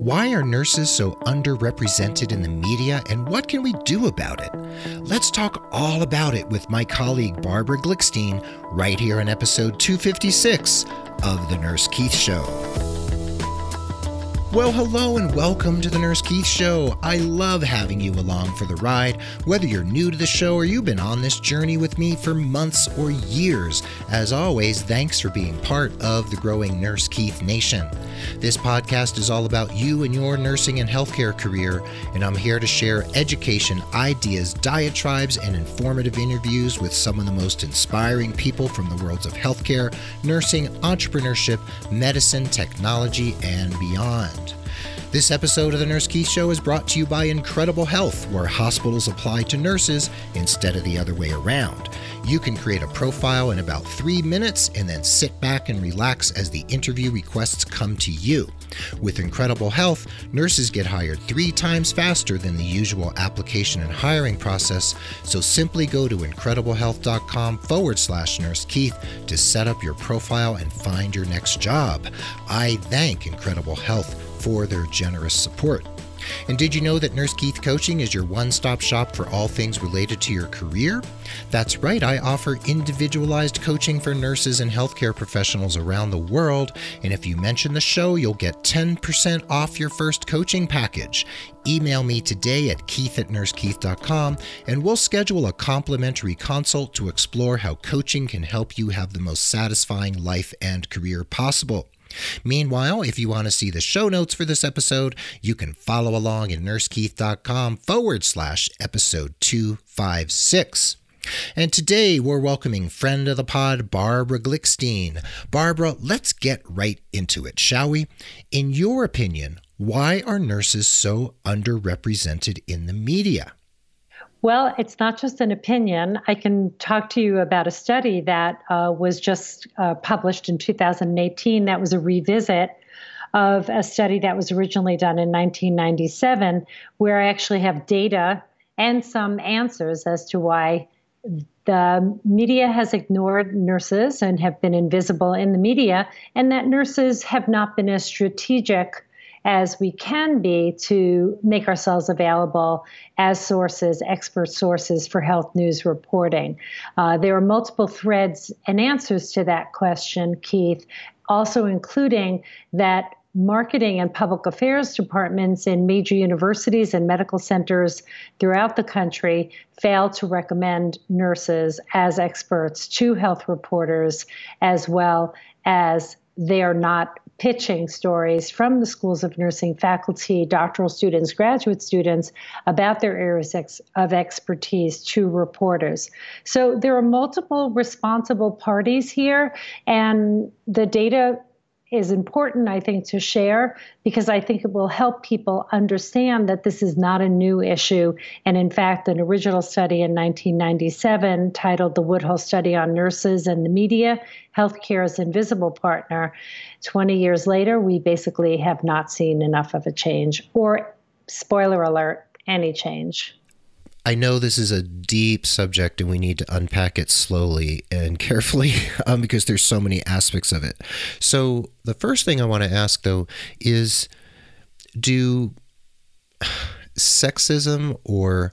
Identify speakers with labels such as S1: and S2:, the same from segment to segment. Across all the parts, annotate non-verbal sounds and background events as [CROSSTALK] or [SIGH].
S1: Why are nurses so underrepresented in the media and what can we do about it? Let's talk all about it with my colleague Barbara Glickstein right here in episode 256 of The Nurse Keith Show. Well, hello and welcome to the Nurse Keith Show. I love having you along for the ride, whether you're new to the show or you've been on this journey with me for months or years. As always, thanks for being part of the growing Nurse Keith Nation. This podcast is all about you and your nursing and healthcare career, and I'm here to share education, ideas, diatribes, and informative interviews with some of the most inspiring people from the worlds of healthcare, nursing, entrepreneurship, medicine, technology, and beyond. This episode of the Nurse Keith Show is brought to you by Incredible Health, where hospitals apply to nurses instead of the other way around. You can create a profile in about three minutes and then sit back and relax as the interview requests come to you. With Incredible Health, nurses get hired three times faster than the usual application and hiring process, so simply go to incrediblehealth.com forward slash nurse Keith to set up your profile and find your next job. I thank Incredible Health for their generous support. And did you know that Nurse Keith Coaching is your one stop shop for all things related to your career? That's right, I offer individualized coaching for nurses and healthcare professionals around the world. And if you mention the show, you'll get 10% off your first coaching package. Email me today at keith at nursekeith.com and we'll schedule a complimentary consult to explore how coaching can help you have the most satisfying life and career possible. Meanwhile, if you want to see the show notes for this episode, you can follow along at nursekeith.com forward slash episode 256. And today we're welcoming friend of the pod, Barbara Glickstein. Barbara, let's get right into it, shall we? In your opinion, why are nurses so underrepresented in the media?
S2: Well, it's not just an opinion. I can talk to you about a study that uh, was just uh, published in 2018 that was a revisit of a study that was originally done in 1997, where I actually have data and some answers as to why the media has ignored nurses and have been invisible in the media, and that nurses have not been as strategic as we can be to make ourselves available as sources, expert sources for health news reporting. Uh, there are multiple threads and answers to that question, Keith, also including that marketing and public affairs departments in major universities and medical centers throughout the country fail to recommend nurses as experts to health reporters as well as they are not pitching stories from the schools of nursing faculty, doctoral students, graduate students about their areas of expertise to reporters. So there are multiple responsible parties here, and the data is important, I think, to share because I think it will help people understand that this is not a new issue. And in fact, an original study in 1997 titled The Woodhull Study on Nurses and the Media Healthcare's Invisible Partner. 20 years later, we basically have not seen enough of a change, or, spoiler alert, any change.
S1: I know this is a deep subject and we need to unpack it slowly and [LAUGHS] carefully um, because there's so many aspects of it. So, the first thing I want to ask though is do sexism or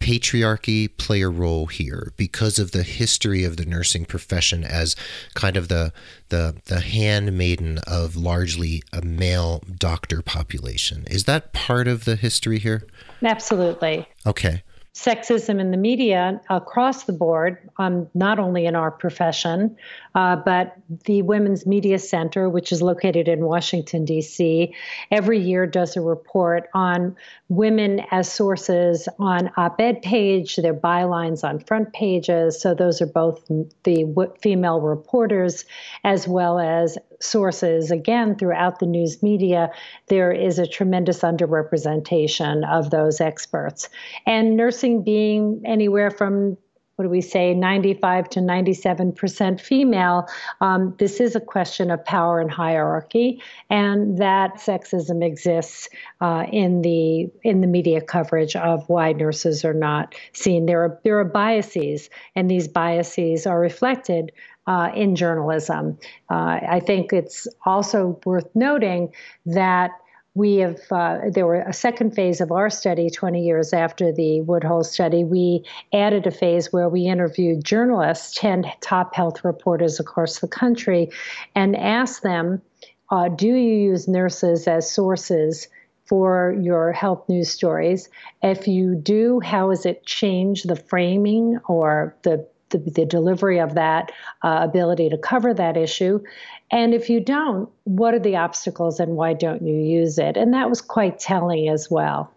S1: patriarchy play a role here because of the history of the nursing profession as kind of the the the handmaiden of largely a male doctor population? Is that part of the history here?
S2: Absolutely.
S1: Okay
S2: sexism in the media across the board, um, not only in our profession, uh, but the Women's Media Center, which is located in Washington, D.C., every year does a report on women as sources on op ed page, their bylines on front pages. So those are both the female reporters as well as sources, again, throughout the news media, there is a tremendous underrepresentation of those experts. And nursing being anywhere from what do we say, 95 to 97% female, um, this is a question of power and hierarchy, and that sexism exists uh, in the in the media coverage of why nurses are not seen. There are there are biases, and these biases are reflected uh, in journalism. Uh, I think it's also worth noting that we have uh, there were a second phase of our study 20 years after the woodhull study. We added a phase where we interviewed journalists 10 top health reporters across the country and asked them uh, do you use nurses as sources for your health news stories? If you do how has it changed the framing or the the, the delivery of that uh, ability to cover that issue and if you don't, what are the obstacles and why don't you use it? And that was quite telling as well.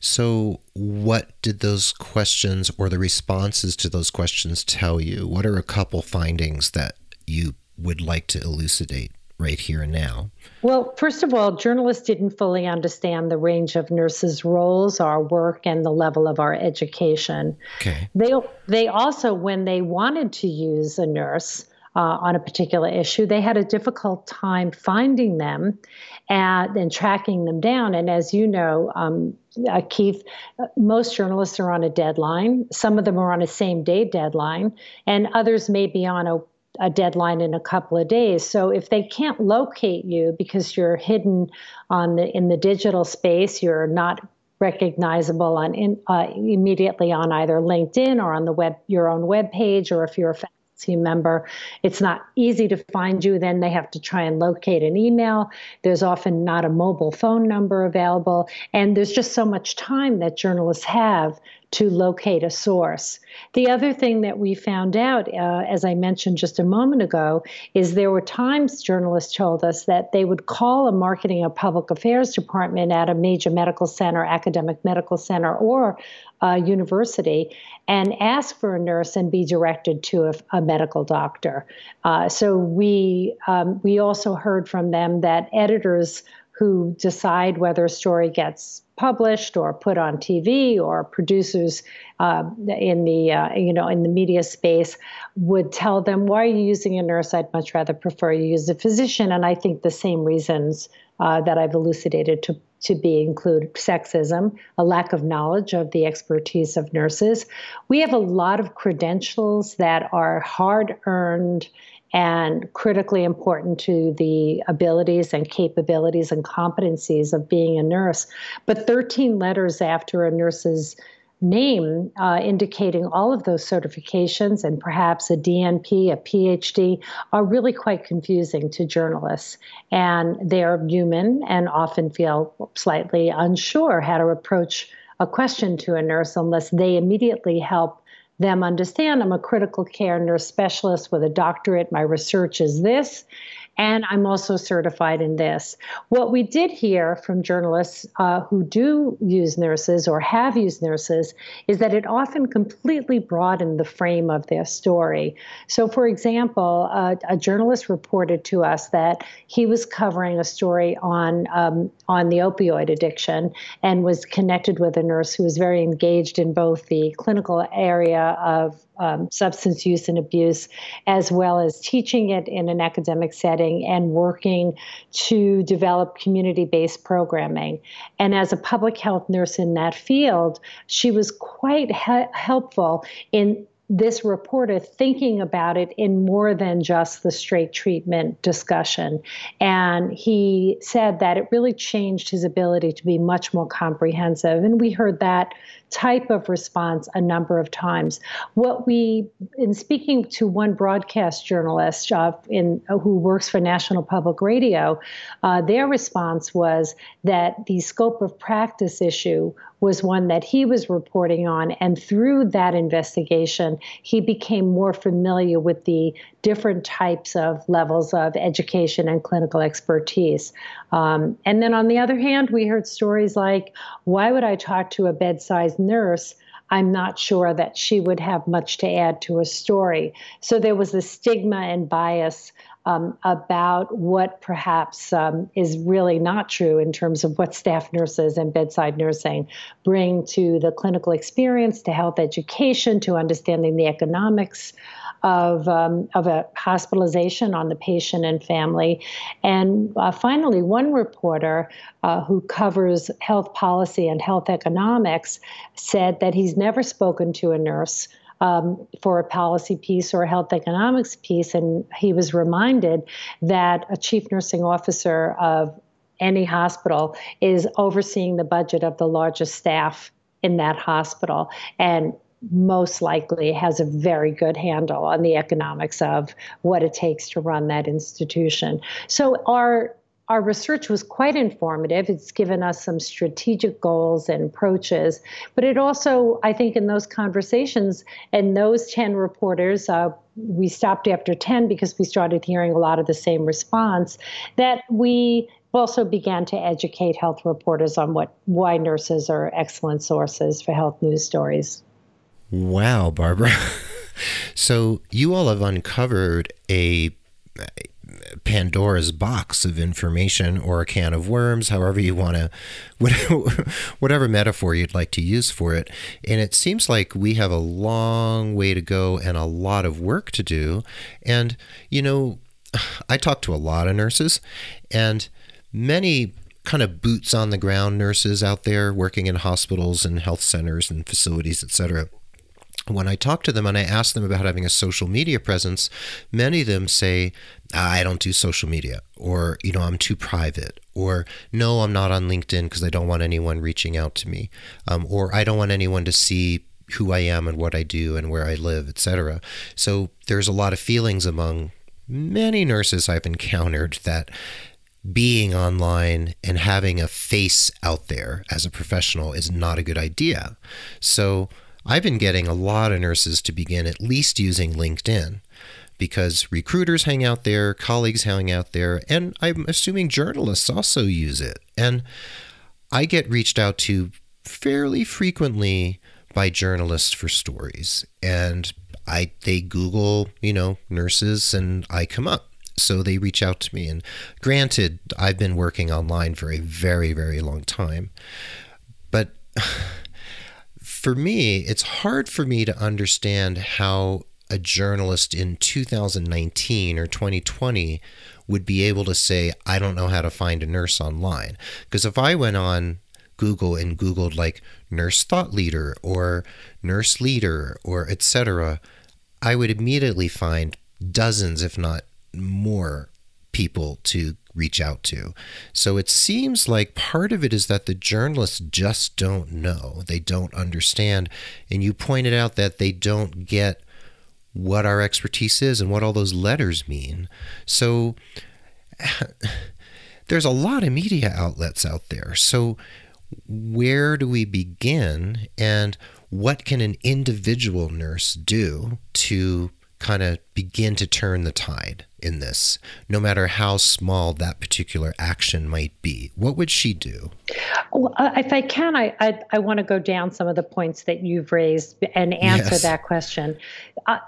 S1: So, what did those questions or the responses to those questions tell you? What are a couple findings that you would like to elucidate right here and now?
S2: Well, first of all, journalists didn't fully understand the range of nurses' roles, our work, and the level of our education.
S1: Okay.
S2: They they also, when they wanted to use a nurse, uh, on a particular issue, they had a difficult time finding them and, and tracking them down. And as you know, um, uh, Keith, most journalists are on a deadline. Some of them are on a same day deadline, and others may be on a a deadline in a couple of days. So if they can't locate you because you're hidden on the in the digital space, you're not recognizable on in, uh, immediately on either LinkedIn or on the web your own web page, or if you're a faculty member. It's not easy to find you. Then they have to try and locate an email. There's often not a mobile phone number available. And there's just so much time that journalists have to locate a source. The other thing that we found out, uh, as I mentioned just a moment ago, is there were times journalists told us that they would call a marketing or public affairs department at a major medical center, academic medical center, or university and ask for a nurse and be directed to a, a medical doctor. Uh, so we um, we also heard from them that editors who decide whether a story gets published or put on TV or producers uh, in the uh, you know in the media space would tell them why are you using a nurse I'd much rather prefer you use a physician and I think the same reasons uh, that I've elucidated to to be include sexism, a lack of knowledge of the expertise of nurses. We have a lot of credentials that are hard earned and critically important to the abilities and capabilities and competencies of being a nurse. But 13 letters after a nurse's name uh, indicating all of those certifications and perhaps a DNP, a PhD, are really quite confusing to journalists. And they're human and often feel slightly unsure how to approach a question to a nurse unless they immediately help them understand I'm a critical care nurse specialist with a doctorate. My research is this and I'm also certified in this. What we did hear from journalists uh, who do use nurses or have used nurses is that it often completely broadened the frame of their story. So, for example, uh, a journalist reported to us that he was covering a story on um, on the opioid addiction and was connected with a nurse who was very engaged in both the clinical area of um, substance use and abuse, as well as teaching it in an academic setting and working to develop community based programming. And as a public health nurse in that field, she was quite he- helpful in this reporter thinking about it in more than just the straight treatment discussion. And he said that it really changed his ability to be much more comprehensive. And we heard that type of response a number of times. What we, in speaking to one broadcast journalist uh, in who works for National Public Radio, uh, their response was that the scope of practice issue was one that he was reporting on, and through that investigation, he became more familiar with the different types of levels of education and clinical expertise. Um, and then on the other hand, we heard stories like, "Why would I talk to a bedside nurse, I'm not sure that she would have much to add to a story. So there was a stigma and bias um, about what perhaps um, is really not true in terms of what staff nurses and bedside nursing bring to the clinical experience, to health education, to understanding the economics of, um, of a hospitalization on the patient and family. And uh, finally, one reporter uh, who covers health policy and health economics said that he's never spoken to a nurse. Um, for a policy piece or a health economics piece. And he was reminded that a chief nursing officer of any hospital is overseeing the budget of the largest staff in that hospital and most likely has a very good handle on the economics of what it takes to run that institution. So our our research was quite informative. It's given us some strategic goals and approaches, but it also, I think, in those conversations and those 10 reporters, uh, we stopped after 10 because we started hearing a lot of the same response, that we also began to educate health reporters on what why nurses are excellent sources for health news stories.
S1: Wow, Barbara. [LAUGHS] so you all have uncovered a Pandora's box of information or a can of worms, however you want [LAUGHS] to, whatever metaphor you'd like to use for it. And it seems like we have a long way to go and a lot of work to do. And, you know, [SIGHS] I talk to a lot of nurses and many kind of boots on the ground nurses out there working in hospitals and health centers and facilities, et cetera when I talk to them and I ask them about having a social media presence, many of them say, I don't do social media, or, you know, I'm too private, or no, I'm not on LinkedIn because I don't want anyone reaching out to me, um, or I don't want anyone to see who I am and what I do and where I live, etc. So there's a lot of feelings among many nurses I've encountered that being online and having a face out there as a professional is not a good idea. So I've been getting a lot of nurses to begin at least using LinkedIn because recruiters hang out there, colleagues hang out there, and I'm assuming journalists also use it. And I get reached out to fairly frequently by journalists for stories. And I they Google, you know, nurses and I come up. So they reach out to me. And granted, I've been working online for a very, very long time. But for me, it's hard for me to understand how a journalist in 2019 or 2020 would be able to say, I don't know how to find a nurse online. Because if I went on Google and Googled like nurse thought leader or nurse leader or etc., I would immediately find dozens, if not more, people to reach out to. So it seems like part of it is that the journalists just don't know. They don't understand. And you pointed out that they don't get what our expertise is and what all those letters mean. So [LAUGHS] there's a lot of media outlets out there. So where do we begin and what can an individual nurse do to kind of begin to turn the tide in this, no matter how small that particular action might be? What would she do?
S2: Well, uh, if I can, I, I, I want to go down some of the points that you've raised and answer yes. that question. Uh,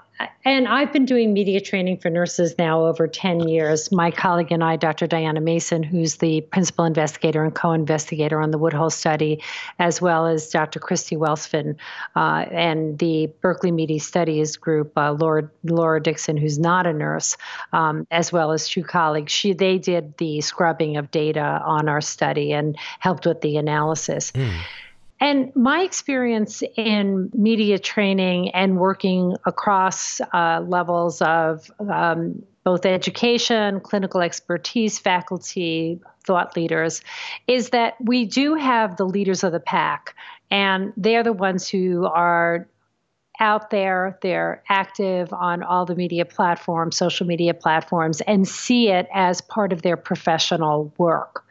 S2: and I've been doing media training for nurses now over 10 years. My colleague and I, Dr. Diana Mason, who's the principal investigator and co investigator on the Woodhull study, as well as Dr. Kristi Westphaln uh, and the Berkeley Media Studies group, uh, Laura, Laura Nixon, who's not a nurse, um, as well as two colleagues. She, they did the scrubbing of data on our study and helped with the analysis. Mm. And my experience in media training and working across uh, levels of um, both education, clinical expertise, faculty, thought leaders, is that we do have the leaders of the pack, and they're the ones who are out there, they're active on all the media platforms, social media platforms, and see it as part of their professional work.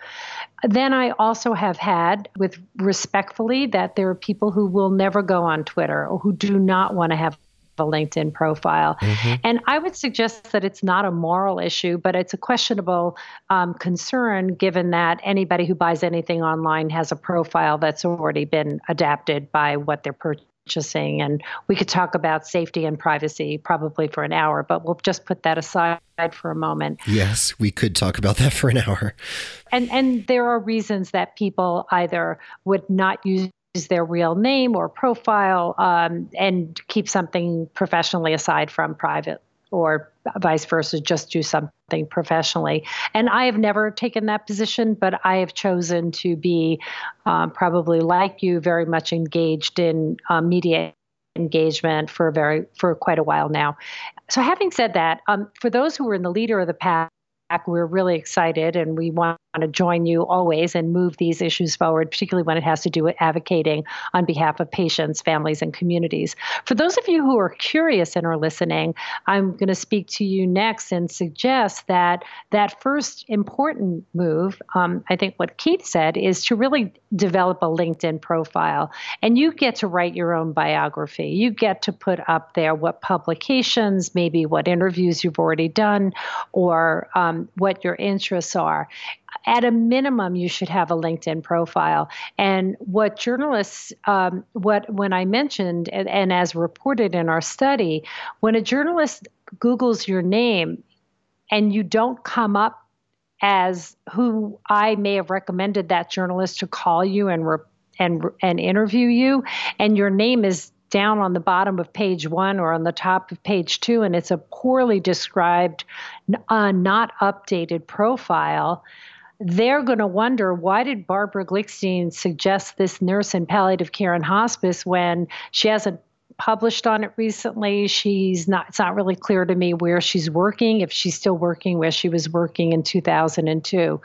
S2: Then I also have had, with respectfully, that there are people who will never go on Twitter or who do not want to have a LinkedIn profile. Mm-hmm. And I would suggest that it's not a moral issue, but it's a questionable um, concern given that anybody who buys anything online has a profile that's already been adapted by what they're purchasing purchasing. And we could talk about safety and privacy probably for an hour, but we'll just put that aside for a moment.
S1: Yes, we could talk about that for an hour.
S2: And and there are reasons that people either would not use their real name or profile um, and keep something professionally aside from private or vice versa, just do something professionally. And I have never taken that position, but I have chosen to be um, probably like you, very much engaged in um, media engagement for very for quite a while now. So, having said that, um, for those who were in the leader of the pack, we're really excited and we want to join you always and move these issues forward, particularly when it has to do with advocating on behalf of patients, families, and communities. For those of you who are curious and are listening, I'm going to speak to you next and suggest that that first important move, um, I think what Keith said, is to really develop a LinkedIn profile. And you get to write your own biography. You get to put up there what publications, maybe what interviews you've already done, or um, what your interests are at a minimum, you should have a LinkedIn profile. And what journalists, um, what when I mentioned, and, and as reported in our study, when a journalist Google's your name and you don't come up as who I may have recommended that journalist to call you and re- and and interview you, and your name is down on the bottom of page one or on the top of page two, and it's a poorly described, uh, not updated profile they're going to wonder why did Barbara Glickstein suggest this nurse in palliative care and hospice when she hasn't published on it recently. She's not it's not really clear to me where she's working, if she's still working where she was working in 2002.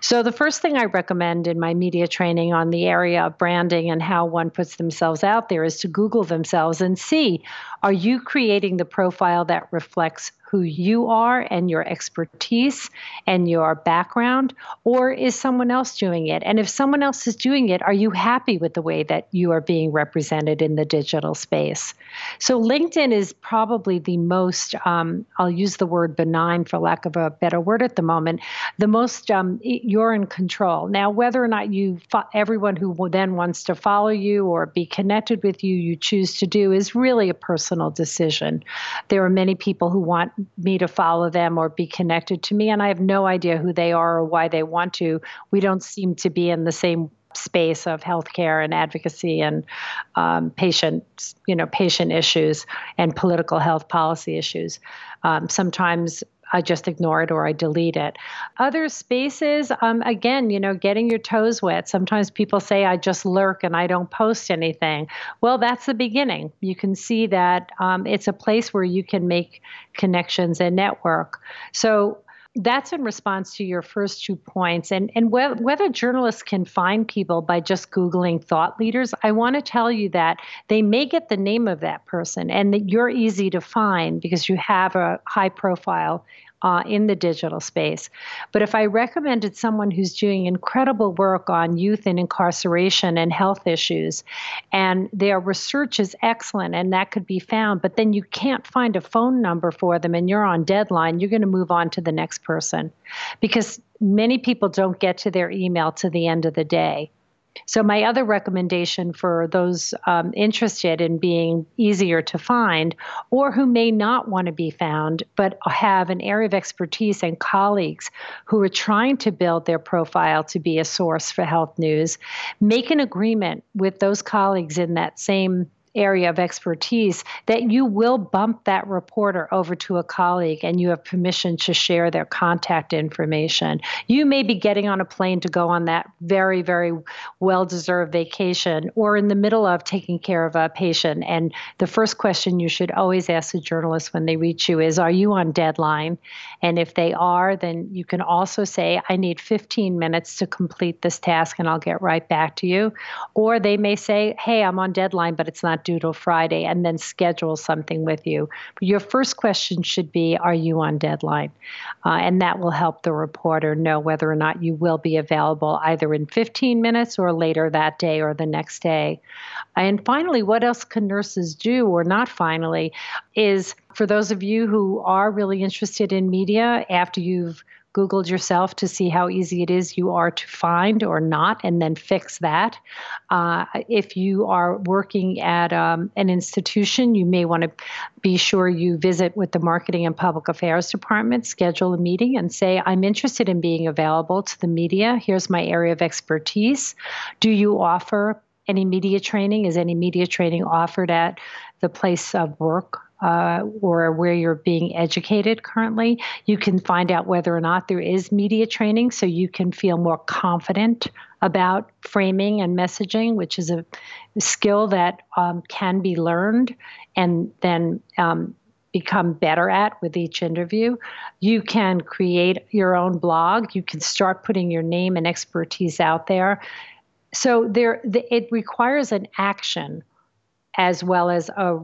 S2: So the first thing I recommend in my media training on the area of branding and how one puts themselves out there is to Google themselves and see are you creating the profile that reflects who you are and your expertise and your background, or is someone else doing it? And if someone else is doing it, are you happy with the way that you are being represented in the digital space? So, LinkedIn is probably the most, um, I'll use the word benign for lack of a better word at the moment, the most um, you're in control. Now, whether or not you, everyone who then wants to follow you or be connected with you, you choose to do is really a personal decision. There are many people who want me to follow them or be connected to me, and I have no idea who they are or why they want to. We don't seem to be in the same space of healthcare and advocacy and um, patient, you know, patient issues and political health policy issues. Um, sometimes I just ignore it or I delete it. Other spaces, um, again, you know, getting your toes wet. Sometimes people say, I just lurk and I don't post anything. Well, that's the beginning. You can see that um, it's a place where you can make connections and network. So that's in response to your first two points. And and whether, whether journalists can find people by just googling thought leaders i want to tell you that they may get the name of that person and that you're easy to find because you have a high profile uh, in the digital space. But if I recommended someone who's doing incredible work on youth and incarceration and health issues, and their research is excellent and that could be found, but then you can't find a phone number for them and you're on deadline, you're going to move on to the next person because many people don't get to their email to the end of the day. So, my other recommendation for those um, interested in being easier to find or who may not want to be found but have an area of expertise and colleagues who are trying to build their profile to be a source for health news, make an agreement with those colleagues in that same area of expertise, that you will bump that reporter over to a colleague and you have permission to share their contact information. You may be getting on a plane to go on that very, very well deserved vacation or in the middle of taking care of a patient. And the first question you should always ask a journalist when they reach you is Are you on deadline? And if they are, then you can also say, I need 15 minutes to complete this task and I'll get right back to you. Or they may say, Hey, I'm on deadline, but it's not till Friday and then schedule something with you. But your first question should be Are you on deadline? Uh, and that will help the reporter know whether or not you will be available either in 15 minutes or later that day or the next day. And finally, what else can nurses do, or not finally, is for those of you who are really interested in media after you've Googled yourself to see how easy it is you are to find or not, and then fix that. Uh, if you are working at um, an institution, you may want to be sure you visit with the Marketing and Public Affairs Department, schedule a meeting, and say, I'm interested in being available to the media. Here's my area of expertise. Do you offer any media training? Is any media training offered at the place of work uh, or where you're being educated currently. You can find out whether or not there is media training so you can feel more confident about framing and messaging, which is a skill that um, can be learned and then um, become better at with each interview. You can create your own blog. You can start putting your name and expertise out there. So there, the, it requires an action as well as a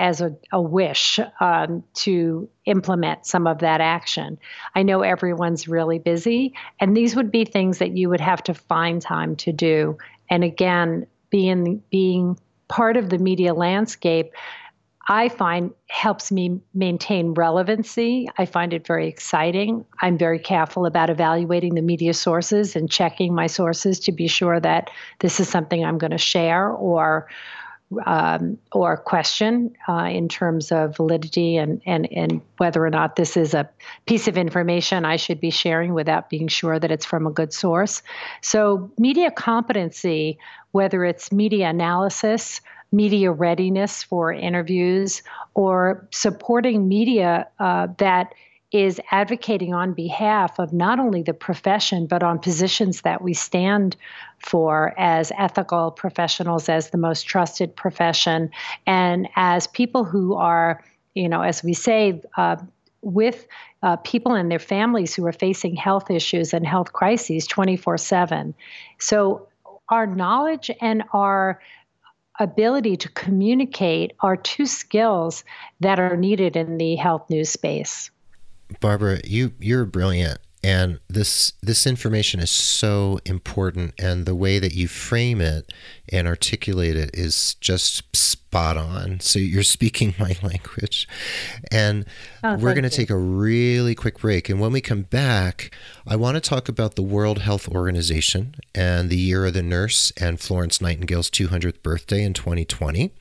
S2: as a, a wish um, to implement some of that action. I know everyone's really busy, and these would be things that you would have to find time to do. And again, being being part of the media landscape, I find helps me maintain relevancy. I find it very exciting. I'm very careful about evaluating the media sources and checking my sources to be sure that this is something I'm going to share or um, or question uh, in terms of validity and, and, and whether or not this is a piece of information I should be sharing without being sure that it's from a good source. So, media competency, whether it's media analysis, media readiness for interviews, or supporting media uh, that is advocating on behalf of not only the profession, but on positions that we stand for as ethical professionals, as the most trusted profession, and as people who are, you know, as we say, uh, with uh, people and their families who are facing health issues and health crises 24 7. So, our knowledge and our ability to communicate are two skills that are needed in the health news space.
S1: Barbara, you you're brilliant. And this this information is so important and the way that you frame it and articulate it is just spot on. So you're speaking [LAUGHS] my language. And oh, we're going to take a really quick break. And when we come back i want to talk about the world health organization and the year of the nurse and florence nightingale's 200th birthday in 2020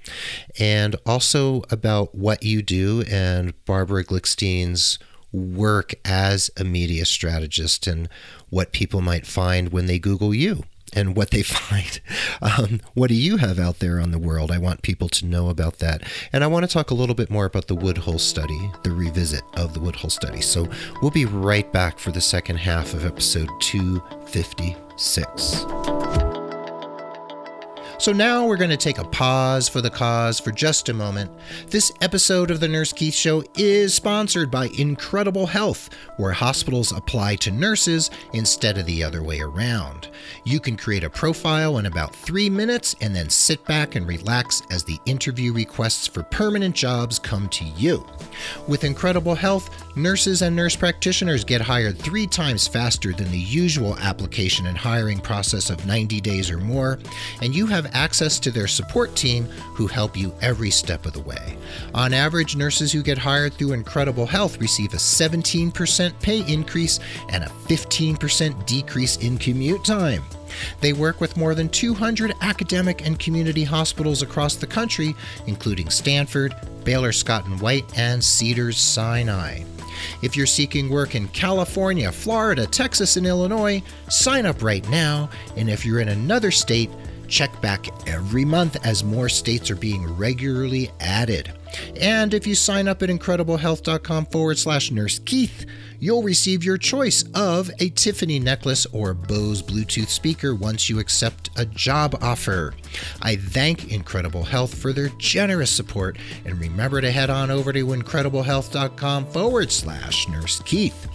S1: and also about what you do and barbara glickstein's work as a media strategist and what people might find when they Google you and what they [LAUGHS] find. Um, what do you have out there on the world? I want people to know about that. And I want to talk a little bit more about the Woodhull study, the revisit of the Woodhull study. So we'll be right back for the second half of episode 256. So now we're going to take a pause for the cause for just a moment. This episode of The Nurse Keith Show is sponsored by Incredible Health, where hospitals apply to nurses instead of the other way around. You can create a profile in about three minutes and then sit back and relax as the interview requests for permanent jobs come to you. With Incredible Health, nurses and nurse practitioners get hired three times faster than the usual application and hiring process of 90 days or more, and you have access to their support team who help you every step of the way. On average, nurses who get hired through Incredible Health receive a 17% pay increase and a 15% decrease in commute time. They work with more than 200 academic and community hospitals across the country, including Stanford, Baylor Scott and White, and Cedars Sinai. If you're seeking work in California, Florida, Texas, and Illinois, sign up right now. And if you're in another state, Check back every month as more states are being regularly added. And if you sign up at incrediblehealth.com forward slash nurse Keith, you'll receive your choice of a Tiffany necklace or Bose Bluetooth speaker once you accept a job offer. I thank Incredible Health for their generous support and remember to head on over to incrediblehealth.com forward slash nurse Keith.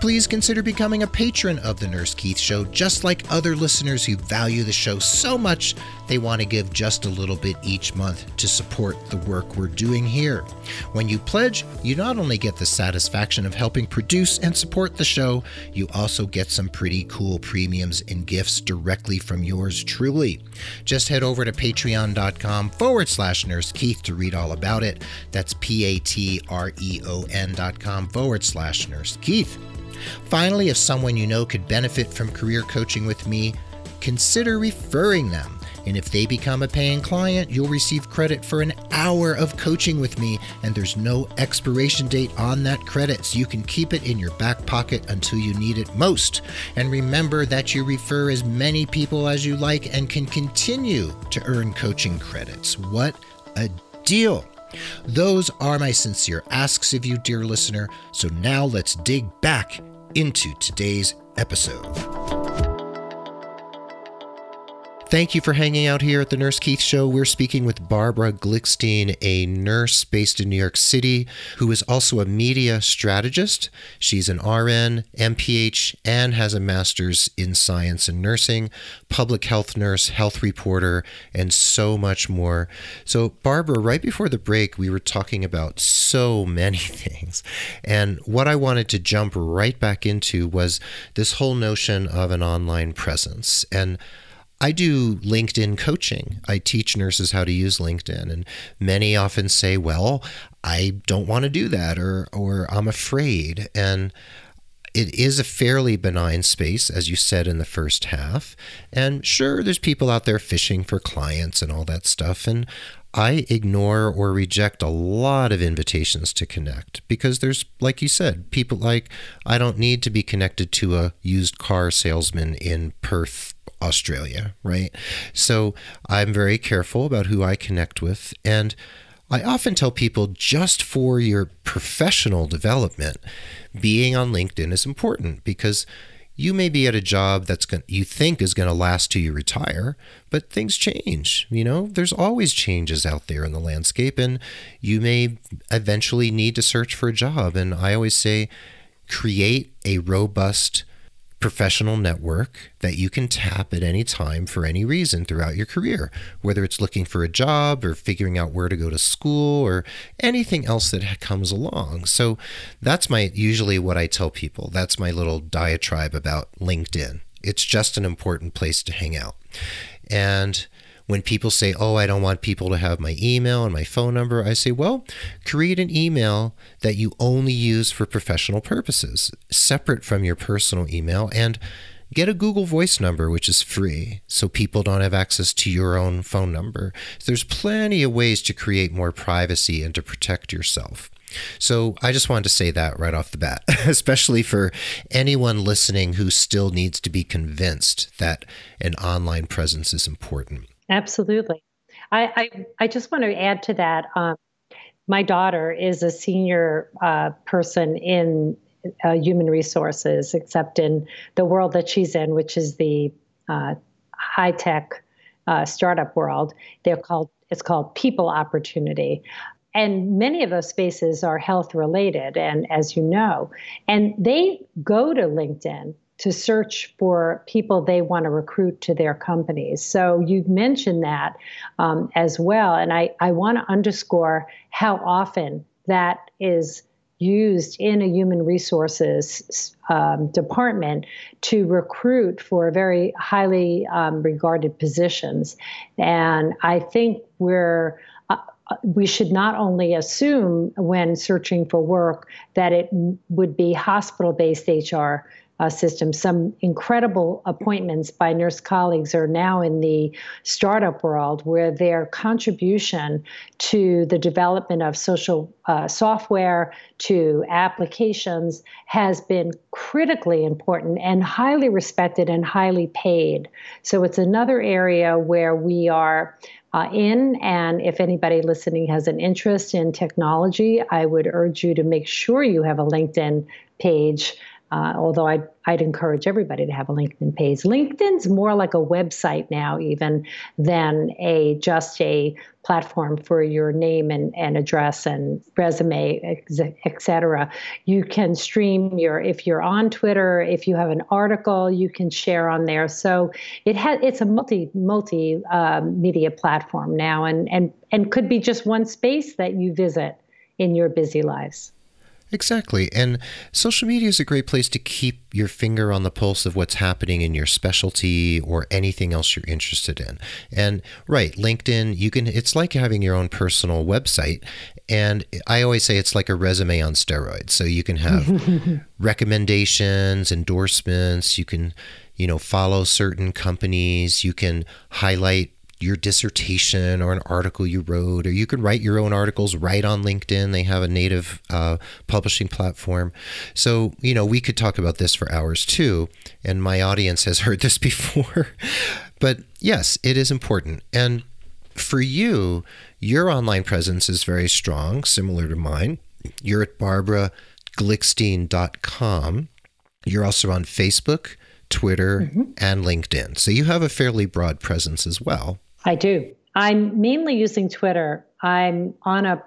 S1: Please consider becoming a patron of The Nurse Keith Show, just like other listeners who value the show so much they want to give just a little bit each month to support the work we're doing here. When you pledge, you not only get the satisfaction of helping produce and support the show, you also get some pretty cool premiums and gifts directly from yours truly. Just head over to patreon.com forward slash nurse Keith to read all about it. That's P A T R E O N dot com forward slash nurse Keith. Finally, if someone you know could benefit from career coaching with me, consider referring them. And if they become a paying client, you'll receive credit for an hour of coaching with me, and there's no expiration date on that credit, so you can keep it in your back pocket until you need it most. And remember that you refer as many people as you like and can continue to earn coaching credits. What a deal! Those are my sincere asks of you, dear listener. So now let's dig back into today's episode. Thank you for hanging out here at the Nurse Keith Show. We're speaking with Barbara Glickstein, a nurse based in New York City who is also a media strategist. She's an RN, MPH, and has a master's in science and nursing, public health nurse, health reporter, and so much more. So, Barbara, right before the break, we were talking about so [LAUGHS] many things. And what I wanted to jump right back into was this whole notion of an online presence. And I do LinkedIn coaching. I teach nurses how to use LinkedIn, and many often say, "Well, I don't want to do that," or "or I'm afraid." And it is a fairly benign space, as you said in the first half. And sure, there's people out there fishing for clients and all that stuff. And I ignore or reject a lot of invitations to connect because there's, like you said, people like, I don't need to be connected to a used car salesman in Perth, Australia, right? So I'm very careful about who I connect with. And I often tell people just for your professional development, being on LinkedIn is important because you may be at a job that's going you think is going to last till you retire, but things change. You know, there's always changes out there in the landscape, and you may eventually need to search for a job. And I always say, create a robust professional network that you can tap at any time for any reason throughout your career, whether it's looking for a job or figuring out where to go to school or anything else that comes along. So that's my usually what I tell people. That's my little diatribe about LinkedIn. It's just an important place to hang out. And when people say, Oh, I don't want people to have my email and my phone number, I say, Well, create an email that you only use for professional purposes, separate from your personal email, and get a Google Voice number, which is free, so people don't have access to your own phone number. There's plenty of ways to create more privacy and to protect yourself. So I just wanted to say that right off the bat, [LAUGHS] especially for anyone listening who still needs to be convinced that an online presence is important.
S2: Absolutely. I, I, I just want to add to that. Um, my daughter is a senior uh, person in uh, human resources, except in the world that she's in, which is the uh, high tech uh, startup world. They're called it's called people opportunity. And many of those spaces are health related, and as you know, and they go to LinkedIn to search for people they want to recruit to their companies. So you mentioned that um, as well. And I, I want to underscore how often that is used in a human resources um, department to recruit for very highly um, regarded positions. And I think we're uh, we should not only assume when searching for work that it would be hospital based HR uh, system. Some incredible appointments by nurse colleagues are now in the startup world where their contribution to the development of social uh, software, to applications, has been critically important and highly respected and highly paid. So it's another area where we are. Uh, in. And if anybody listening has an interest in technology, I would urge you to make sure you have a LinkedIn page uh, although I'd, I'd encourage everybody to have a LinkedIn page. LinkedIn's more like a website now, even than a just a platform for your name and, and address and resume, etc. You can stream your if you're on Twitter, if you have an article, you can share on there. So it has it's a multi multi um, media platform now, and and and could be just one space that you visit in your busy lives.
S1: Exactly. And social media is a great place to keep your finger on the pulse of what's happening in your specialty or anything else you're interested in. And right, LinkedIn, you can it's like having your own personal website and I always say it's like a resume on steroids. So you can have [LAUGHS] recommendations, endorsements, you can you know follow certain companies, you can highlight your dissertation or an article you wrote, or you can write your own articles right on LinkedIn. They have a native uh, publishing platform. So, you know, we could talk about this for hours too, and my audience has [LAUGHS] heard this before. but yes, it is important. And for you, your online presence is very strong, similar to mine. You're at barbaraglickstein.com. You're also on Facebook, Twitter, mm-hmm. and LinkedIn. So you have a fairly broad presence as well.
S2: I do. I'm mainly using Twitter. I'm on a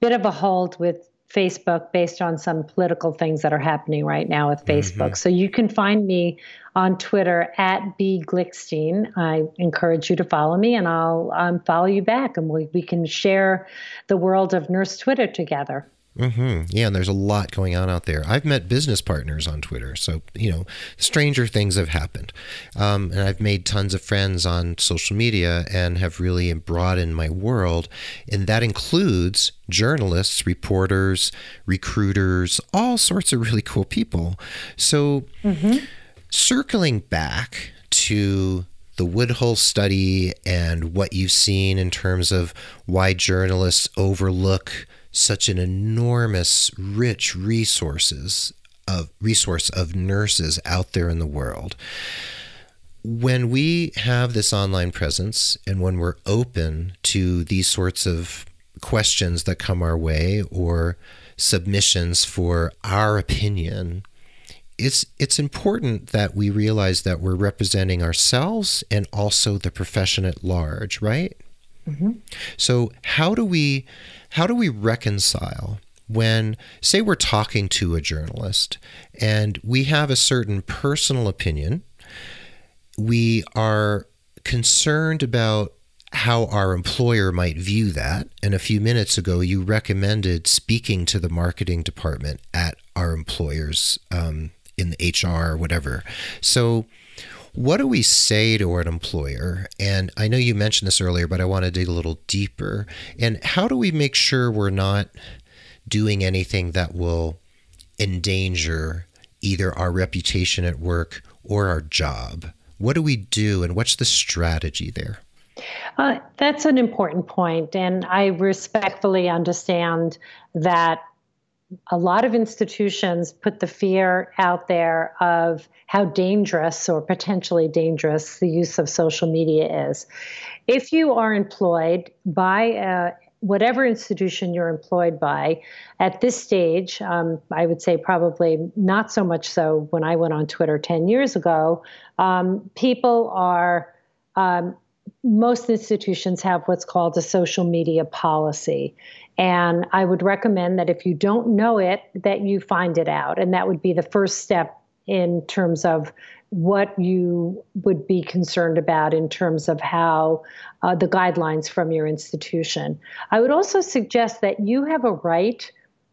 S2: bit of a hold with Facebook based on some political things that are happening right now with Facebook. Mm-hmm. So you can find me on Twitter at B Glickstein. I encourage you to follow me and I'll um, follow you back and we, we can share the world of Nurse Twitter together.
S1: Mm-hmm. Yeah, and there's a lot going on out there. I've met business partners on Twitter, so you know, stranger things have happened. Um, and I've made tons of friends on social media and have really broadened my world, and that includes journalists, reporters, recruiters, all sorts of really cool people. So, mm-hmm. circling back to the Woodhull study and what you've seen in terms of why journalists overlook such an enormous, rich resources of resource of nurses out there in the world. When we have this online presence and when we're open to these sorts of questions that come our way or submissions for our opinion, it's it's important that we realize that we're representing ourselves and also the profession at large, right? Mm-hmm. So how do we how do we reconcile when, say, we're talking to a journalist and we have a certain personal opinion, we are concerned about how our employer might view that. And a few minutes ago, you recommended speaking to the marketing department at our employers um, in the HR or whatever. So, what do we say to an employer? And I know you mentioned this earlier, but I want to dig a little deeper. And how do we make sure we're not doing anything that will endanger either our reputation at work or our job? What do we do, and what's the strategy there?
S2: Uh, that's an important point, and I respectfully understand that a lot of institutions put the fear out there of how dangerous or potentially dangerous the use of social media is. If you are employed by uh, whatever institution you're employed by, at this stage, um, I would say probably not so much so when I went on Twitter 10 years ago, um, people are. Um, most institutions have what's called a social media policy. And I would recommend that if you don't know it, that you find it out. And that would be the first step in terms of what you would be concerned about in terms of how uh, the guidelines from your institution. I would also suggest that you have a right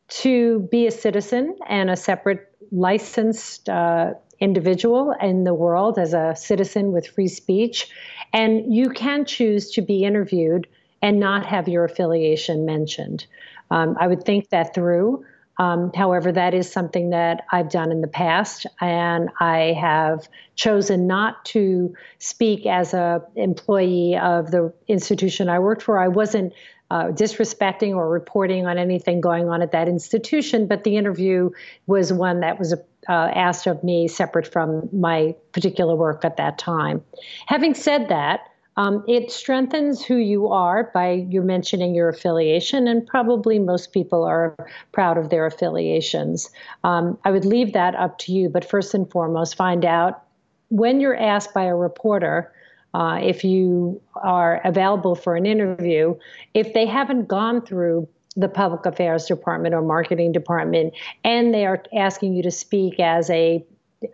S2: to be a citizen and a separate licensed uh, individual in the world as a citizen with free speech. And you can choose to be interviewed and not have your affiliation mentioned. Um, I would think that through. Um, however, that is something that I've done in the past, and I have chosen not to speak as a employee of the institution I worked for. I wasn't uh, disrespecting or reporting on anything going on at that institution, but the interview was one that was uh, asked of me separate from my particular work at that time. Having said that, um, it strengthens who you are by you mentioning your affiliation, and probably most people are proud of their affiliations. Um, I would leave that up to you, but first and foremost, find out when you're asked by a reporter. Uh, if you are available for an interview, if they haven't gone through the public affairs department or marketing department and they are asking you to speak as a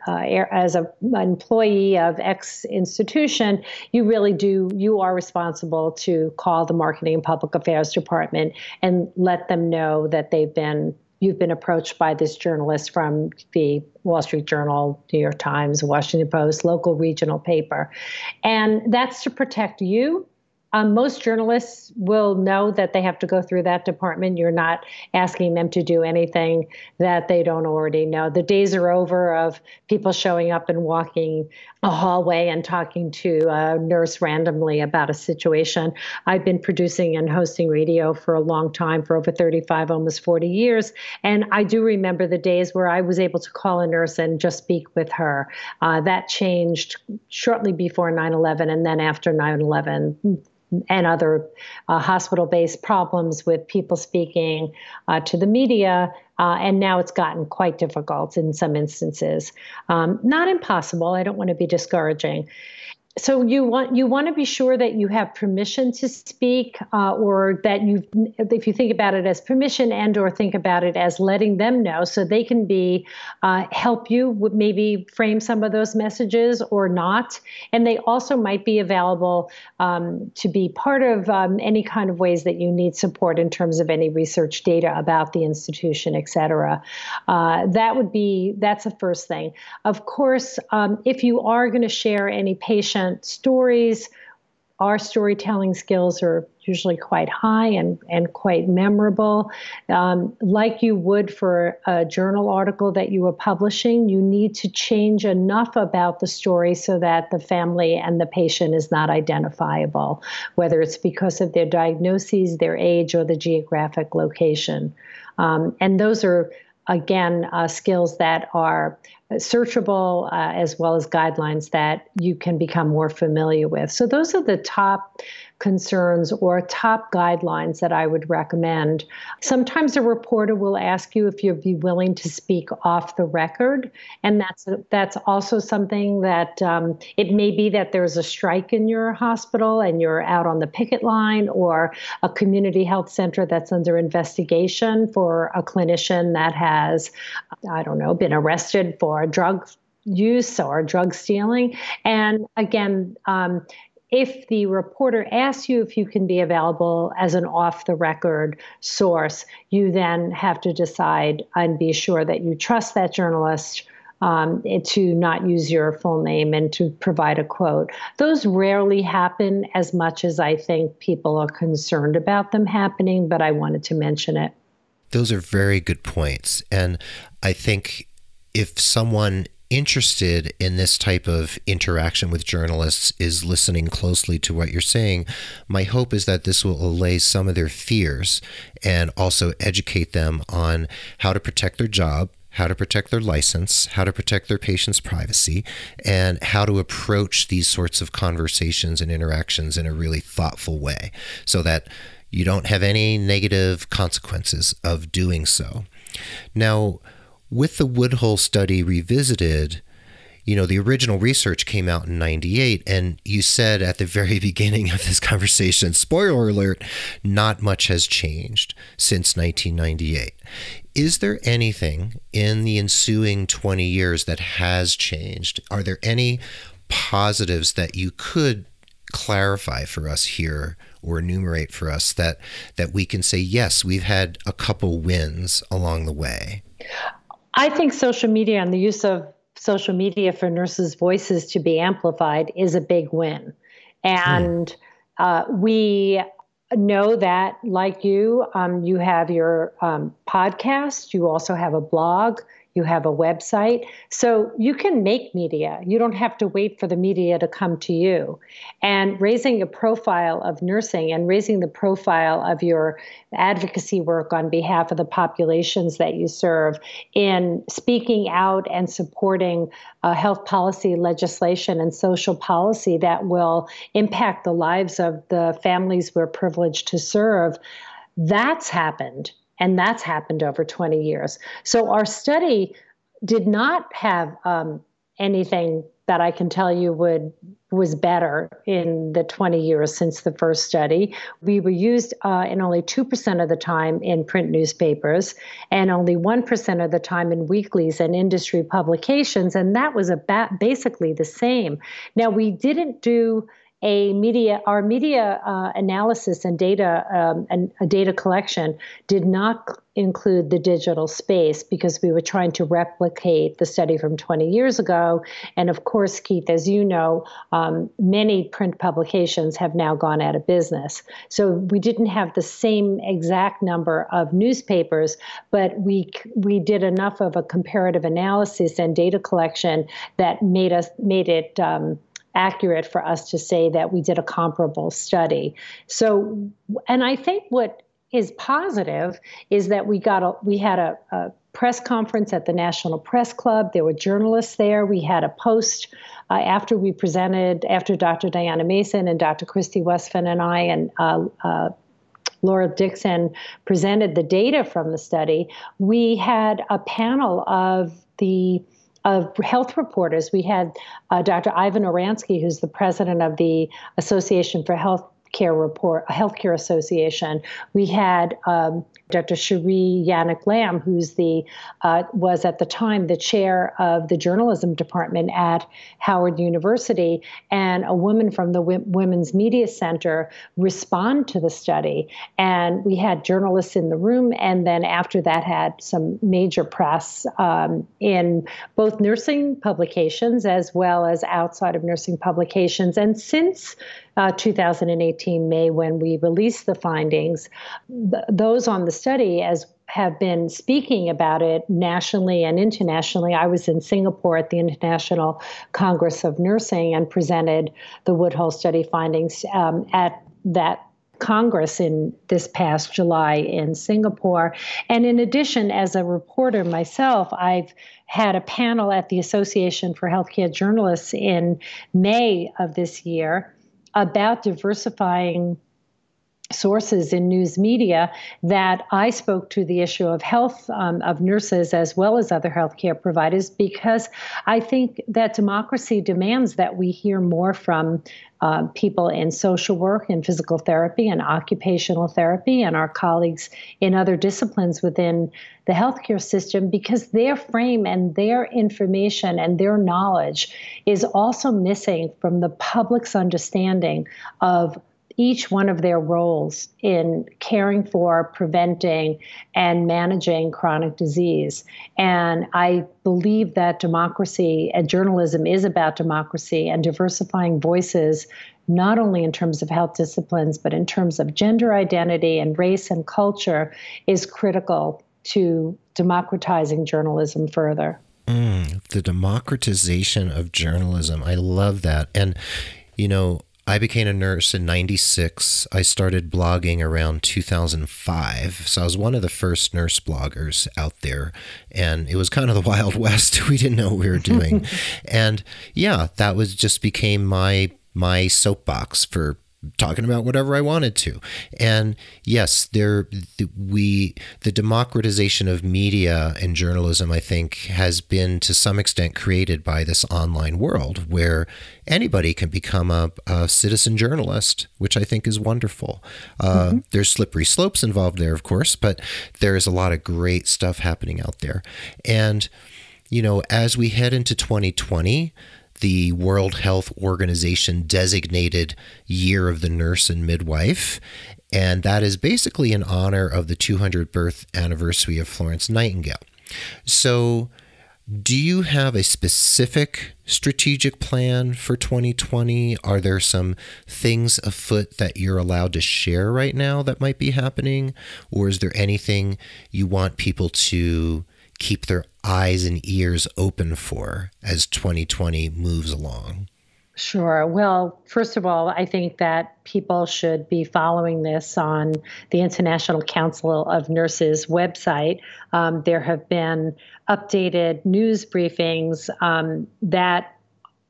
S2: uh, as a, an employee of X institution, you really do, you are responsible to call the marketing and public affairs department and let them know that they've been, you've been approached by this journalist from the Wall Street Journal, New York Times, Washington Post, local regional paper. And that's to protect you um, most journalists will know that they have to go through that department. You're not asking them to do anything that they don't already know. The days are over of people showing up and walking a hallway and talking to a nurse randomly about a situation. I've been producing and hosting radio for a long time, for over 35, almost 40 years. And I do remember the days where I was able to call a nurse and just speak with her. Uh, that changed shortly before 9 11 and then after 9 11 and other uh, hospital based problems with people speaking uh, to the media. Uh, and now it's gotten quite difficult in some instances. Um, not impossible. I don't want to be discouraging so you want you want to be sure that you have permission to speak uh, or that you if you think about it as permission and or think about it as letting them know so they can be uh, help you maybe frame some of those messages or not. And they also might be available um, to be part of um, any kind of ways that you need support in terms of any research data about the institution et cetera. Uh, that would be that's the first thing. Of course um, if you are going to share any patient stories. Our storytelling skills are usually quite high and, and quite memorable. Um, like you would for a journal article that you were publishing, you need to change enough about the story so that the family and the patient is not identifiable, whether it's because of their diagnoses, their age, or the geographic location. Um, and those are again, uh, skills that are searchable uh, as well as guidelines that you can become more familiar with. So, those are the top concerns or top guidelines that I would recommend. Sometimes a reporter will ask you if you'd be willing to speak off the record, and that's that's also something that um, it may be that there's a strike in your hospital and you're out on the picket line, or a community health center that's under investigation for a clinician that has, I don't know, been arrested for drug use or drug stealing. And again, um, if the reporter asks you if you can be available as an off the record source, you then have to decide and be sure that you trust that journalist. Um, to not use your full name and to provide a quote. Those rarely happen as much as I think people are concerned about them happening, but I wanted to mention it.
S1: Those are very good points. And I think if someone interested in this type of interaction with journalists is listening closely to what you're saying, my hope is that this will allay some of their fears and also educate them on how to protect their job, how to protect their license, how to protect their patient's privacy, and how to approach these sorts of conversations and interactions in a really thoughtful way so that you don't have any negative consequences of doing so. Now, with the Woodhull study revisited, you know, the original research came out in 98, and you said at the very [LAUGHS] beginning of this conversation, spoiler alert, not much has changed since 1998. Is there anything in the ensuing 20 years that has changed? Are there any positives that you could clarify for us here or enumerate for us that that we can say yes we've had a couple wins along the way
S2: I think social media and the use of social media for nurses' voices to be amplified is a big win. And uh, we know that, like you, um, you have your um, podcast, you also have a blog, you have a website. So you can make media. You don't have to wait for the media to come to you. And raising a profile of nursing and raising the profile of your advocacy work on behalf of the populations that you serve in speaking out and supporting uh, health policy legislation and social policy that will impact the lives of the families we're privileged to serve. That's happened and that's happened over 20 years. So our study did not have um, anything that I can tell you would was better in the 20 years since the first study. We were used uh, in only 2% of the time in print newspapers and only 1% of the time in weeklies and industry publications, and that was about basically the same. Now we didn't do a media, our media uh, analysis and data um, and a data collection did not include the digital space because we were trying to replicate the study from 20 years ago. And of course, Keith, as you know, um, many print publications have now gone out of business. So we didn't have the same exact number of newspapers, but we we did enough of a comparative analysis and data collection that made us made it. Um, accurate for us to say that we did a comparable study. So, and I think what is positive is that we got a, we had a, a press conference at the National Press Club. There were journalists there. We had a post uh, after we presented, after Dr. Diana Mason and Dr. Kristi Westphaln and I and uh, uh, Laura Nixon presented the data from the study. We had a panel of the of health reporters. We had uh, Dr. Ivan Oransky, who's the president of the Association for Health Care Report, Healthcare Association. We had um, Dr. Cherie Yanick Lamb, who's the uh, was at the time the chair of the journalism department at Howard University, and a woman from the w- Women's Media Center respond to the study. And we had journalists in the room, and then after that had some major press um, in both nursing publications as well as outside of nursing publications. And since uh, 2018 May when we released the findings. Th- those on the study as have been speaking about it nationally and internationally. I was in Singapore at the International Congress of Nursing and presented the Woodhull study findings um, at that Congress in this past July in Singapore. And in addition, as a reporter myself, I've had a panel at the Association for Healthcare Journalists in May of this year about diversifying sources in news media that I spoke to the issue of health um, of nurses as well as other healthcare providers because I think that democracy demands that we hear more from uh, people in social work and physical therapy and occupational therapy and our colleagues in other disciplines within the healthcare system because their frame and their information and their knowledge is also missing from the public's understanding of each one of their roles in caring for, preventing, and managing chronic disease. And I believe that democracy and journalism is about democracy and diversifying voices, not only in terms of health disciplines, but in terms of gender identity and race and culture, is critical to democratizing journalism further.
S1: Mm, the democratization of journalism. I love that. And, you know, I became a nurse in 96. I started blogging around 2005. So I was one of the first nurse bloggers out there. And it was kind of the [LAUGHS] Wild West. We didn't know what we were doing. [LAUGHS] and yeah, that was just became my my soapbox for talking about whatever I wanted to. And yes, there we the democratization of media and journalism I think has been to some extent created by this online world where anybody can become a, a citizen journalist, which I think is wonderful. Uh, mm-hmm. There's slippery slopes involved there, of course, but there is a lot of great stuff happening out there. And you know, as we head into 2020, the World Health Organization designated Year of the Nurse and Midwife. And that is basically in honor of the 200th birth anniversary of Florence Nightingale. So, do you have a specific strategic plan for 2020? Are there some things afoot that you're allowed to share right now that might be happening? Or is there anything you want people to keep their eyes and ears open for as 2020 moves along?
S2: Sure. Well, first of all, I think that people should be following this on the International Council of Nurses website. Um, there have been updated news briefings um, that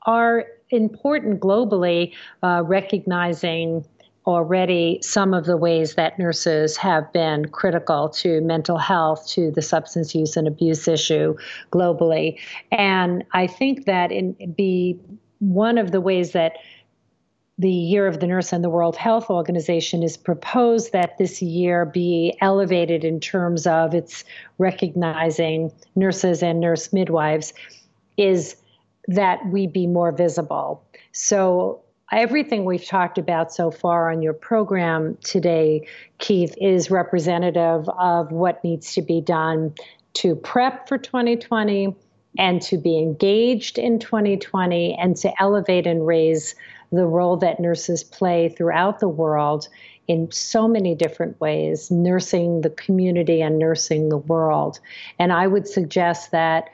S2: are important globally, uh, recognizing already some of the ways that nurses have been critical to mental health, to the substance use and abuse issue globally. And I think that in be one of the ways that the Year of the Nurse and the World Health Organization is proposed that this year be elevated in terms of its recognizing nurses and nurse midwives is that we be more visible. So everything we've talked about so far on your program today, Keith, is representative of what needs to be done to prep for 2020 and to be engaged in 2020 and to elevate and raise the role that nurses play throughout the world in so many different ways, nursing the community and nursing the world. And I would suggest that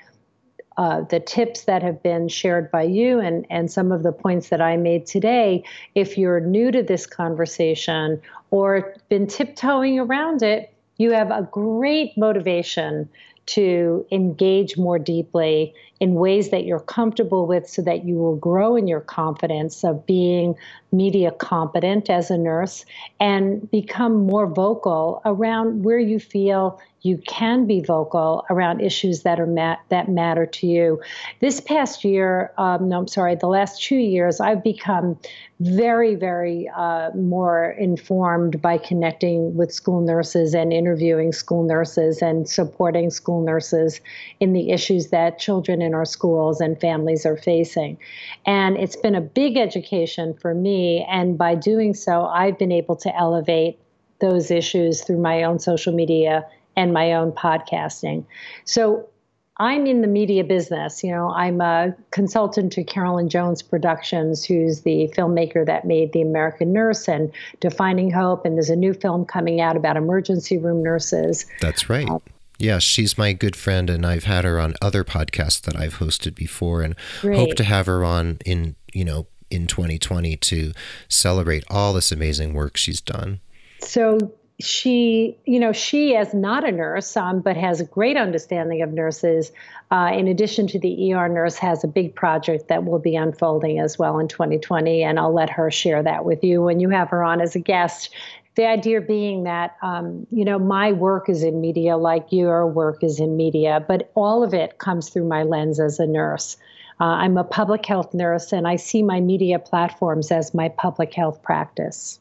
S2: uh, the tips that have been shared by you and, and some of the points that I made today, if you're new to this conversation or been tiptoeing around it, you have a great motivation to engage more deeply in ways that you're comfortable with so that you will grow in your confidence of being media competent as a nurse and become more vocal around where you feel you can be vocal around issues that are mat- that matter to you. This past year, um, no, I'm sorry, the last two years, I've become very, very uh, more informed by connecting with school nurses and interviewing school nurses and supporting school nurses in the issues that children in our schools and families are facing. And it's been a big education for me. And by doing so, I've been able to elevate those issues through my own social media and my own podcasting. So I'm in the media business. You know, I'm a consultant to Carolyn Jones Productions, who's the filmmaker that made The American Nurse and Defining Hope. And there's a new film coming out about emergency room nurses.
S1: That's right. Uh, yeah, she's my good friend, and I've had her on other podcasts that I've hosted before, and great. hope to have her on in you know in 2020 to celebrate all this amazing work she's done.
S2: So she, you know, she as not a nurse, um, but has a great understanding of nurses. Uh, in addition to the ER nurse, has a big project that will be unfolding as well in 2020, and I'll let her share that with you when you have her on as a guest. The idea being that, um, you know, my work is in media, like your work is in media, but all of it comes through my lens as a nurse. Uh, I'm a public health nurse, and I see my media platforms as my public health practice.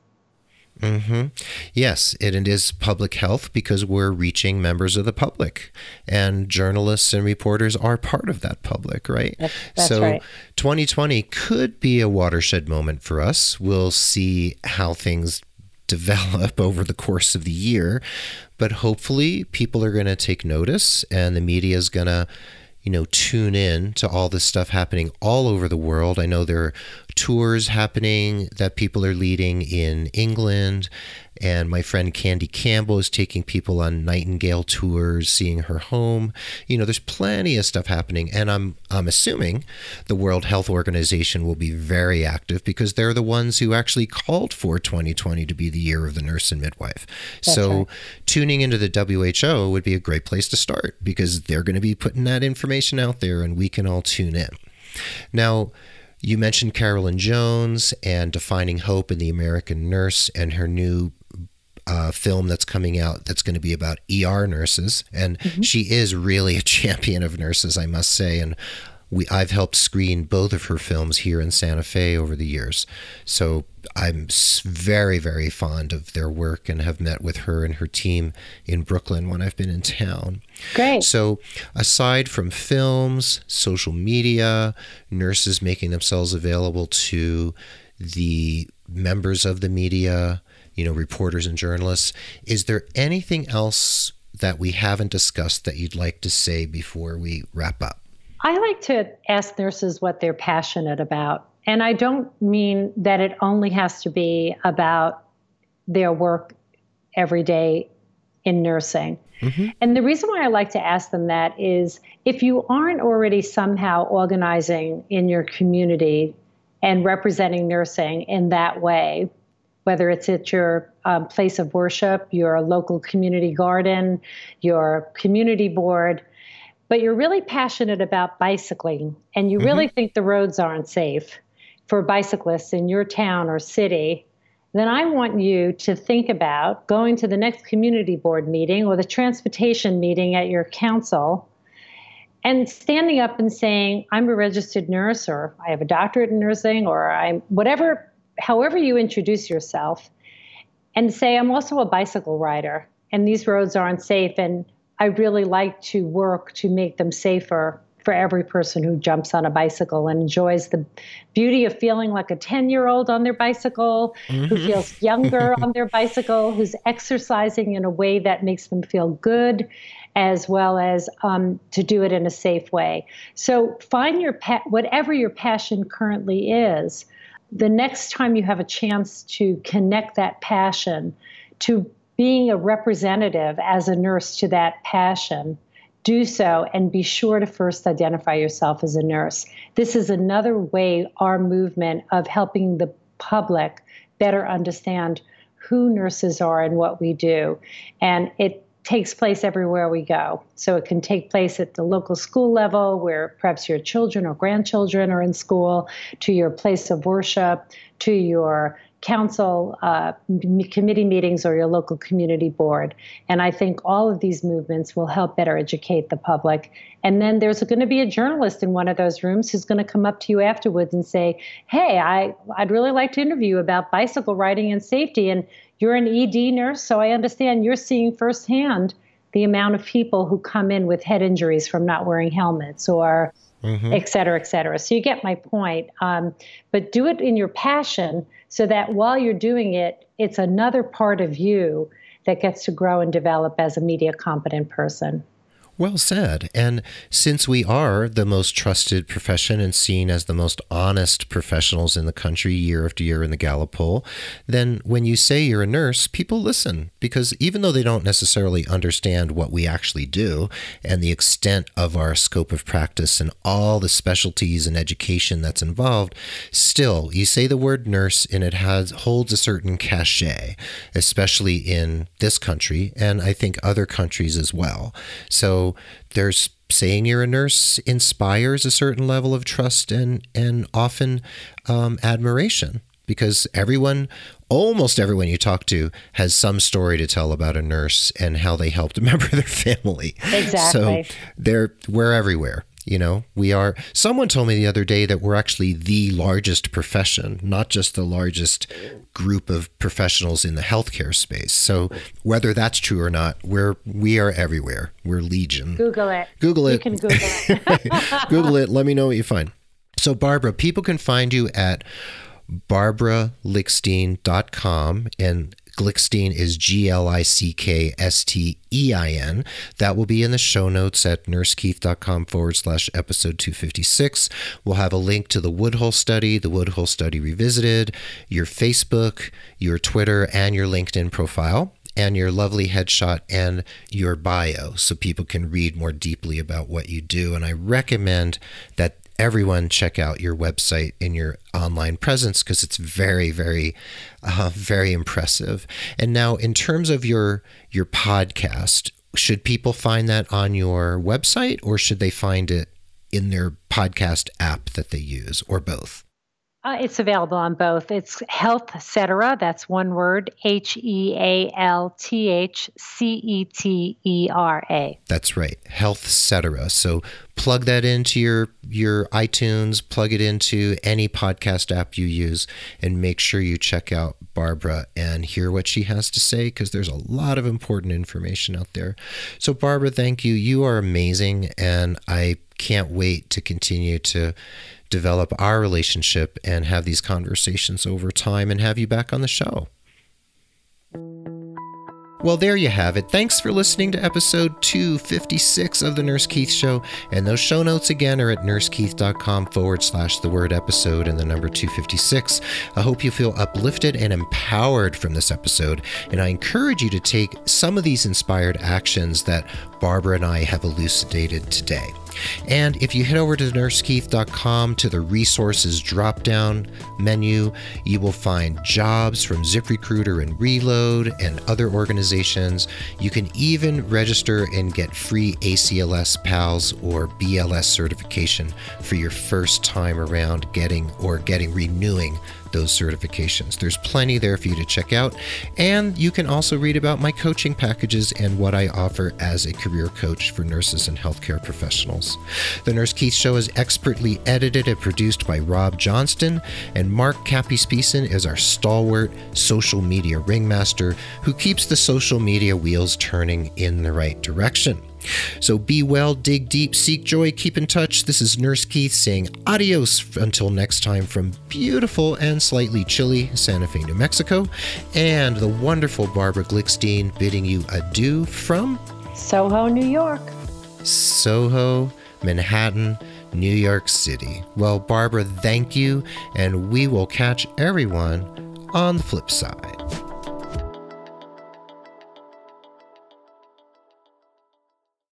S1: Mm-hmm. Yes, it, it is public health because we're reaching members of the public, and journalists and reporters are part of that public, right?
S2: That's, that's
S1: so,
S2: right.
S1: 2020 could be a watershed moment for us. We'll see how things develop [LAUGHS] over the course of the year, but hopefully, people are going to take notice, and the media is going to you know, tune in to all this stuff happening all over the world. I know there are tours happening that people are leading in England and my friend Candy Campbell is taking people on Nightingale tours, seeing her home. You know, there's plenty of stuff happening. And I'm I'm assuming the World Health Organization will be very active because they're the ones who actually called for 2020 to be the year of the nurse and midwife. That's so right. tuning into the WHO would be a great place to start because they're going to be putting that information out there and we can all tune in. Now, you mentioned Carolyn Jones and Defining Hope in the American Nurse and her new uh, film that's coming out that's going to be about ER nurses, and mm-hmm. she is really a [LAUGHS] champion of nurses, I must say. And we I've helped screen both of her films here in Santa Fe over the years, so I'm very very fond of their work and have met with her and her team in Brooklyn when I've been in town.
S2: Great.
S1: So aside from films, social media, nurses making themselves available to the members of the media, you know, reporters and journalists. Is there anything else that we haven't discussed that you'd like to say before we wrap up?
S2: I like to ask nurses what they're passionate about. And I don't mean that it only has to be about their work every day in nursing. Mm-hmm. And the reason why I like to ask them that is if you aren't already somehow organizing in your community and representing nursing in that way, whether it's at your um, place of worship, your local community garden, your community board, but you're really passionate about bicycling and you mm-hmm. really think the roads aren't safe for bicyclists in your town or city, then I want you to think about going to the next community board meeting or the transportation meeting at your council and standing up and saying, I'm a registered nurse or I have a doctorate in nursing or I'm whatever however you introduce yourself, and say, I'm also a bicycle rider, and these roads aren't safe, and I really like to work to make them safer for every person who jumps on a bicycle and enjoys the beauty of feeling like a 10 year old on their bicycle, mm-hmm. who feels younger [LAUGHS] on their bicycle, who's exercising in a way that makes them feel good, as well as um, to do it in a safe way. So find your pet, whatever your passion currently is, the next time you have a chance to connect that passion to being a representative as a nurse to that passion, do so and be sure to first identify yourself as a nurse. This is another way our movement of helping the public better understand who nurses are and what we do. And it takes place everywhere we go. So it can take place at the local school level where perhaps your children or grandchildren are in school, to your place of worship, to your council uh, committee meetings or your local community board. And I think all of these movements will help better educate the public. And then there's going to be a journalist in one of those rooms who's going to come up to you afterwards and say, Hey, I, I'd really like to interview you about bicycle riding and safety. And you're an ED nurse, so I understand you're seeing firsthand the amount of people who come in with head injuries from not wearing helmets or mm-hmm. et cetera, et cetera. So you get my point. Um, but do it in your passion so that while you're doing it, it's another part of you that gets to grow and develop as a media competent person.
S1: Well said. And since we are the most trusted profession and seen as the most honest professionals in the country year after year in the Gallup poll, then when you say you're a nurse, people listen because even though they don't necessarily understand what we actually do and the extent of our scope of practice and all the specialties and education that's involved, still you say the word nurse and it has holds a certain cachet, especially in this country and I think other countries as well. So there's saying you're a nurse inspires a certain level of trust and and often um, admiration because everyone almost everyone you talk to has some story to tell about a nurse and how they helped a [LAUGHS] member of their family.
S2: Exactly.
S1: So they're we're everywhere. You know, we are. Someone told me the other day that we're actually the largest profession, not just the largest group of professionals in the healthcare space. So whether that's true or not, we're we are everywhere. We're legion.
S2: Google it.
S1: Google it.
S2: You can Google it. [LAUGHS]
S1: Google it. Let me know what you find. So Barbara, people can find you at barbaraglickstein.com and Glickstein is G L I C K S T E I N. That will be in the show notes at nursekeith.com forward slash episode 256. We'll have a link to the Woodhull study, the Woodhull study revisited, your Facebook, your Twitter, and your LinkedIn profile and your lovely headshot and your bio so people can read more deeply about what you do. And I recommend that everyone check out your website and your online presence because it's very very uh, very impressive. And now in terms of your your podcast should people find that on your website or should they find it in their podcast app that they use or both
S2: uh, it's available on both. It's HealthCetera. That's one word. H E A L T H C E T E R A.
S1: That's right. HealthCetera. So plug that into your your iTunes. Plug it into any podcast app you use, and make sure you check out Barbara and hear what she has to say because there's a lot of important information out there. So Barbara, thank you. You are amazing, and I can't wait to continue to develop our relationship and have these conversations over time and have you back on the show. Well, there you have it. Thanks for listening to episode 256 of The Nurse Keith Show. And those show notes again are at nursekeith.com forward slash the word episode and the number 256. I hope you feel uplifted and empowered from this episode. And I encourage you to take some of these inspired actions that Barbara and I have elucidated today. And if you head over to nursekeith.com to the resources drop down menu, you will find jobs from ZipRecruiter and Relode and other organizations. You can even register and get free ACLS PALS or BLS certification for your first time around getting or getting renewing those certifications. There's plenty there for you to check out. And you can also read about my coaching packages and what I offer as a career coach for nurses and healthcare professionals. The Nurse Keith Show is expertly edited and produced by Rob Johnston, and Mark Cappy is our stalwart social media ringmaster who keeps the social media wheels turning in the right direction. So be well, dig deep, seek joy, keep in touch. This is Nurse Keith saying adios until next time from beautiful and slightly chilly Santa Fe, New Mexico, and the wonderful Barbara Glickstein bidding you adieu from
S2: Soho, New York.
S1: Soho, Manhattan, New York City. Well, Barbara, thank you, and we will catch everyone on the flip side.